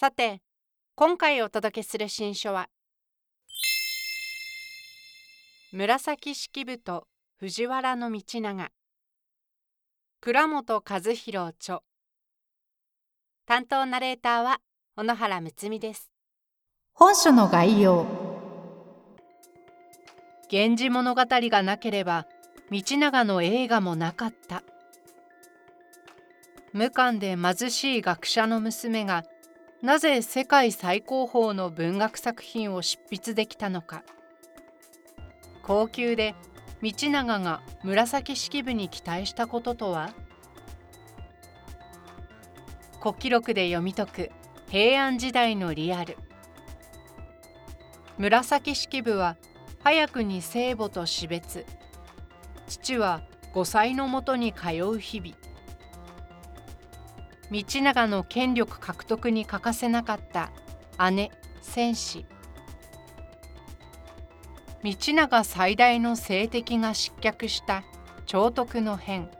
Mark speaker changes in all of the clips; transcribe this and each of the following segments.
Speaker 1: さて今回お届けする新書は紫式部と藤原道長。倉本和弘著。担当ナレーターは小野原睦美です。本書の概要。源氏物語がなければ道長の映画もなかった。無官で貧しい学者の娘がなぜ世界最高峰の文学作品を執筆できたのか。高級で道長が紫式部に期待したこととは。古記録で読み解く平安時代のリアル。紫式部は早くに聖母と死別。父は5歳のもとに通う日々。道長の権力獲得に欠かせなかった姉戦士。道長最大の政敵が失脚した長徳の変。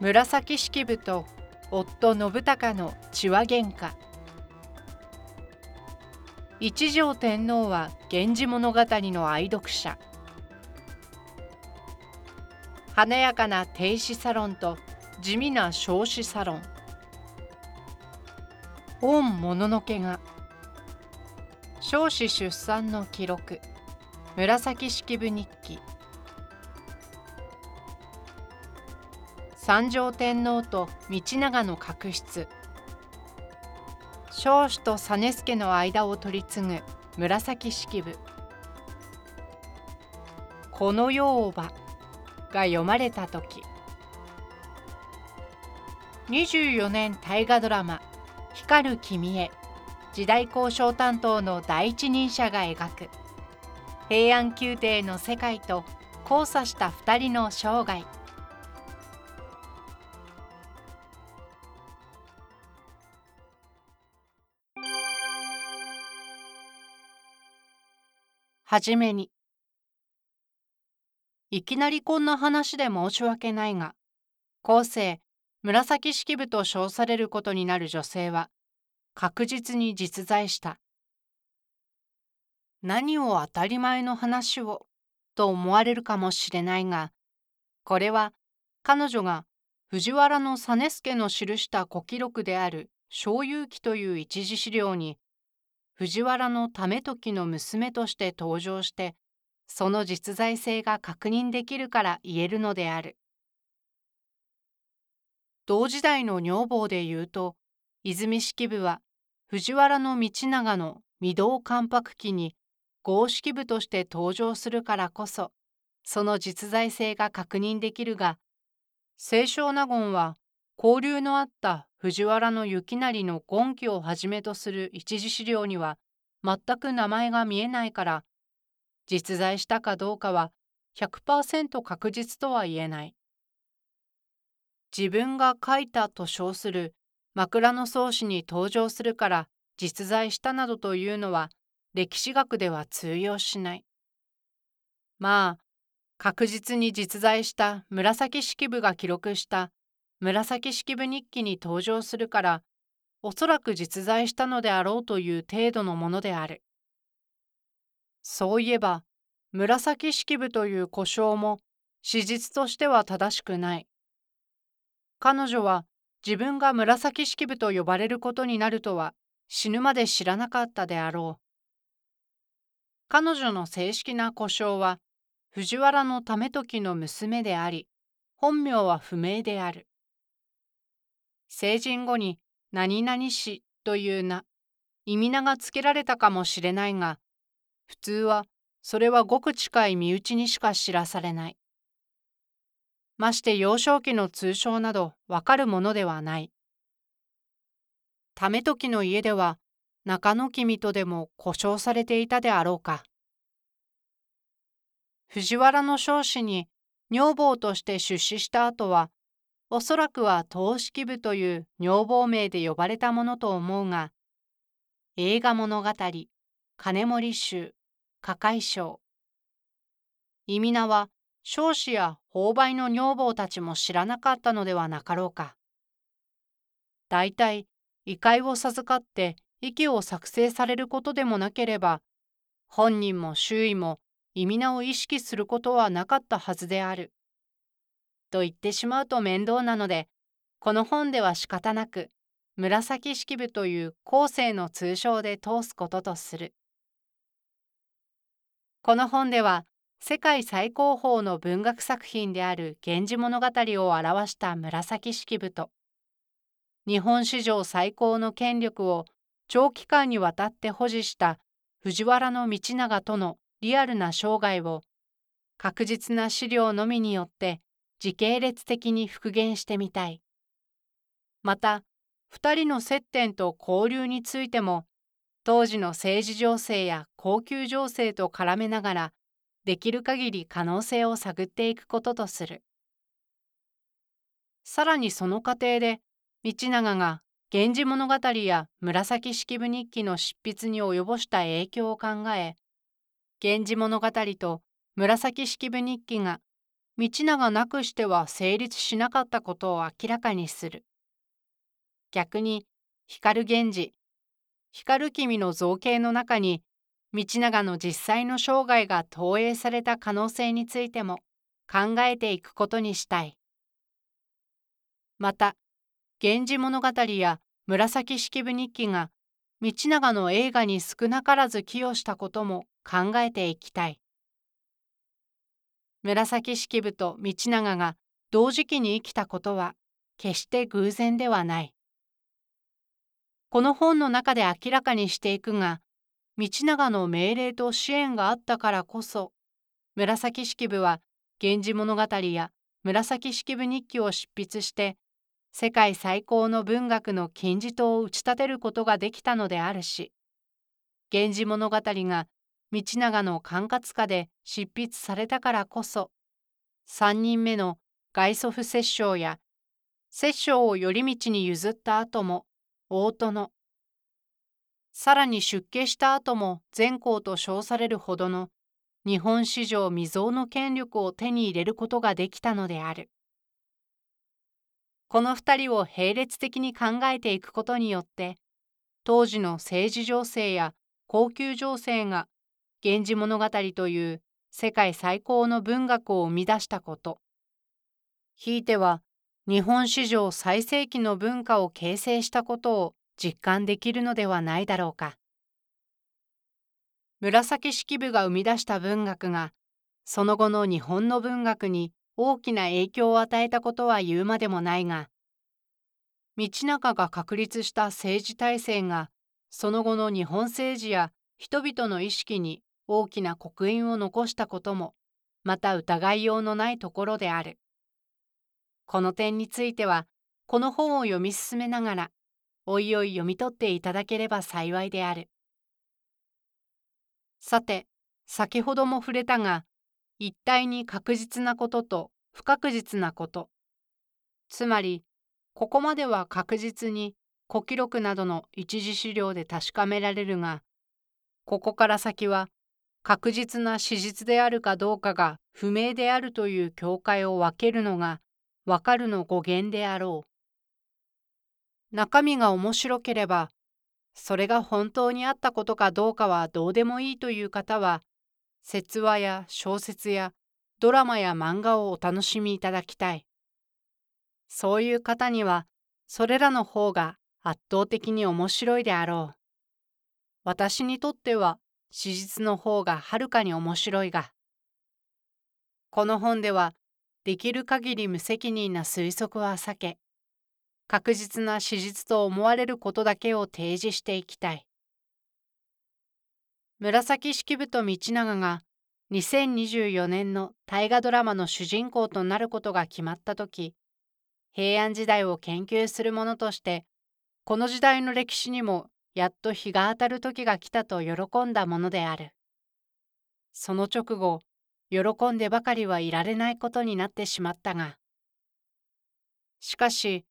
Speaker 1: 紫式部と夫信孝の血は喧嘩。一条天皇は「源氏物語」の愛読者。華やかな停止サロンと地味な少子サロン。御もののけが。少子出産の記録。紫式部日記。三条天皇と道長の確執。少子と実助の間を取り継ぐ。紫式部。この世をばが読まれた時。24年大河ドラマ「光る君へ」時代交渉担当の第一人者が描く。平安宮廷の世界と交差した2人の生涯。はじめにいきなりこんな話で申し訳ないが後世紫式部と称されることになる女性は確実に実在した。何を当たり前の話をと思われるかもしれないがこれは彼女が藤原実助の記した古記録である小遊記という一次資料に藤原の為時の娘として登場してその実在性が確認できるから言えるのである。同時代の女房で言うと泉式部は藤原道長の御堂関白記に合式部として登場するからこそその実在性が確認できるが清少納言は交流のあった藤原行成の権記をはじめとする一次資料には全く名前が見えないから実在したかどうかは100%確実とは言えない。自分が書いたと称する枕草子に登場するから実在したなどというのは歴史学では通用しない。まあ確実に実在した紫式部が記録した紫式部日記に登場するからおそらく実在したのであろうという程度のものである。そういえば紫式部という呼称も史実としては正しくない。彼女は自分が紫式部と呼ばれることになるとは死ぬまで知らなかったであろう。彼女の正式な呼称は藤原為時の娘であり本名は不明である。成人後に何々氏という名、意味名が付けられたかもしれないが、普通はそれはごく近い身内にしか知らされない。まして幼少期の通称などわかるものではない。為時の家では中野君とでも故障されていたであろうか。藤原の彰子に女房として出資した後は、おそらくは東式部という女房名で呼ばれたものと思うが、映画物語、金森集、加海賞。意味名は彰子や購買の女房たちも知らなかったのではなかろうか。大体、異界を授かって息を作成されることでもなければ、本人も周囲も意味名を意識することはなかったはずである。と言ってしまうと面倒なので、この本では仕方なく、紫式部という後世の通称で通すこととする。この本では、世界最高峰の文学作品である源氏物語を表した紫式部と、日本史上最高の権力を長期間にわたって保持した藤原道長とのリアルな生涯を確実な資料のみによって時系列的に復元してみたい。また、2人の接点と交流についても、当時の政治情勢や高級情勢と絡めながら、できる限り可能性を探っていくこととする。さらにその過程で、道長が源氏物語や紫式部日記の執筆に及ぼした影響を考え、源氏物語と紫式部日記が道長なくしては成立しなかったことを明らかにする。逆に光源氏、光君の造形の中に道長の実際の生涯が投影された可能性についても考えていくことにしたい。また、源氏物語や紫式部日記が道長の映画に少なからず寄与したことも考えていきたい。紫式部と道長が同時期に生きたことは決して偶然ではない。この本の中で明らかにしていくが、道長の命令と支援があったからこそ、紫式部は源氏物語や紫式部日記を執筆して世界最高の文学の金字塔を打ち立てることができたのであるし「源氏物語」が道長の管轄下で執筆されたからこそ3人目の外祖父摂政や摂政を頼道に譲った後も大殿さらに出家した後も善公と称されるほどの日本史上未曾有の権力を手に入れることができたのである。この2人を並列的に考えていくことによって当時の政治情勢や高級情勢が「源氏物語」という世界最高の文学を生み出したことひいては日本史上最盛期の文化を形成したことを実感できるのではないだろうか。紫式部が生み出した文学がその後の日本の文学に大きな影響を与えたことは言うまでもないが道長が確立した政治体制がその後の日本政治や人々の意識に大きな刻印を残したこともまた疑いようのないところである。この点についてはこの本を読み進めながらおいおい読み取っていただければ幸いである。さて先ほども触れたが一体に確実なことと不確実なこと。つまり、ここまでは確実に古記録などの一次資料で確かめられるが、ここから先は確実な史実であるかどうかが不明であるという境界を分けるのが分かるの語源であろう。中身が面白ければ、それが本当にあったことかどうかはどうでもいいという方は、説話や小説やドラマや漫画をお楽しみいただきたい。そういう方にはそれらの方が圧倒的に面白いであろう。私にとっては史実の方がはるかに面白いが。この本ではできる限り無責任な推測は避け、確実な史実と思われることだけを提示していきたい。紫式部と道長が2024年の大河ドラマの主人公となることが決まった時平安時代を研究する者としてこの時代の歴史にもやっと日が当たる時が来たと喜んだものである。その直後、喜んでばかりはいられないことになってしまったが。しかし、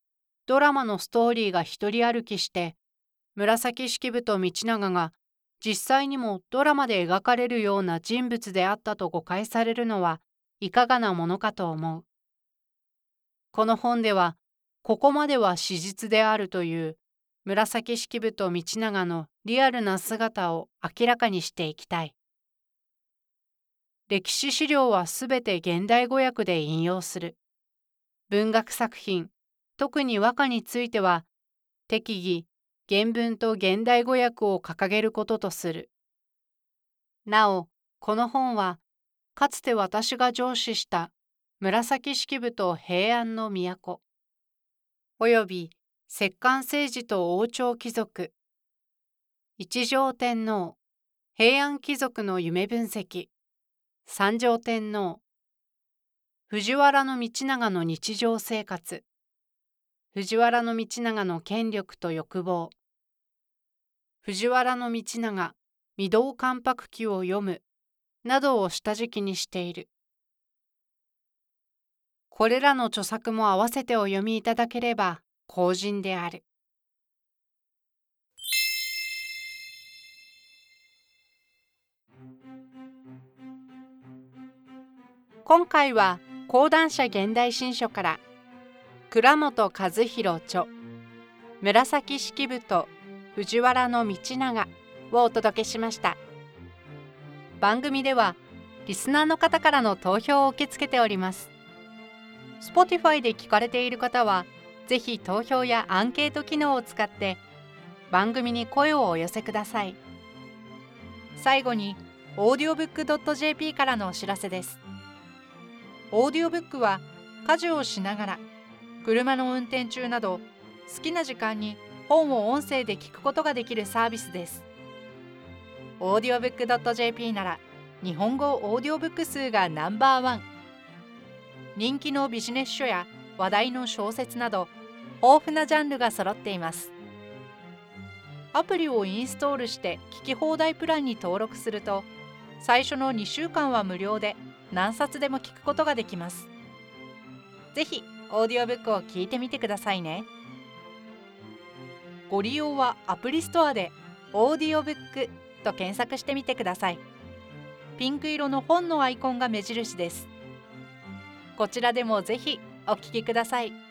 Speaker 1: ドラマのストーリーが一人歩きして、紫式部と道長が実際にもドラマで描かれるような人物であったと誤解されるのはいかがなものかと思う。この本では、ここまでは史実であるという紫式部と道長のリアルな姿を明らかにしていきたい。歴史資料はすべて現代語訳で引用する。文学作品、特に和歌については、適宜、原文と現代語訳を掲げることとする。なお、この本は、かつて私が上司した紫式部と平安の都、および摂関政治と王朝貴族一条天皇平安貴族の夢分析三条天皇藤原道長の日常生活藤原道長の権力と欲望。藤原道長御堂関白記を読む。などを下敷きにしている。これらの著作も合わせてお読みいただければ公人である。今回は講談社現代新書から倉本和弘著。紫式部と藤原道長をお届けしました。番組ではリスナーの方からの投票を受け付けております。Spotify で聞かれている方はぜひ投票やアンケート機能を使って番組に声をお寄せください。最後に audiobook.jp からのお知らせです。オーディオブックは家事をしながら車の運転中など好きな時間に本を音声で聞くことができるサービスです。オーディオブック .jp なら日本語オーディオブック数がナンバーワン。人気のビジネス書や話題の小説など豊富なジャンルが揃っています。アプリをインストールして聞き放題プランに登録すると最初の2週間は無料で何冊でも聞くことができます。ぜひオーディオブックを聞いてみてくださいね。ご利用はアプリストアでオーディオブックと検索してみてください。ピンク色の本のアイコンが目印です。こちらでもぜひお聞きください。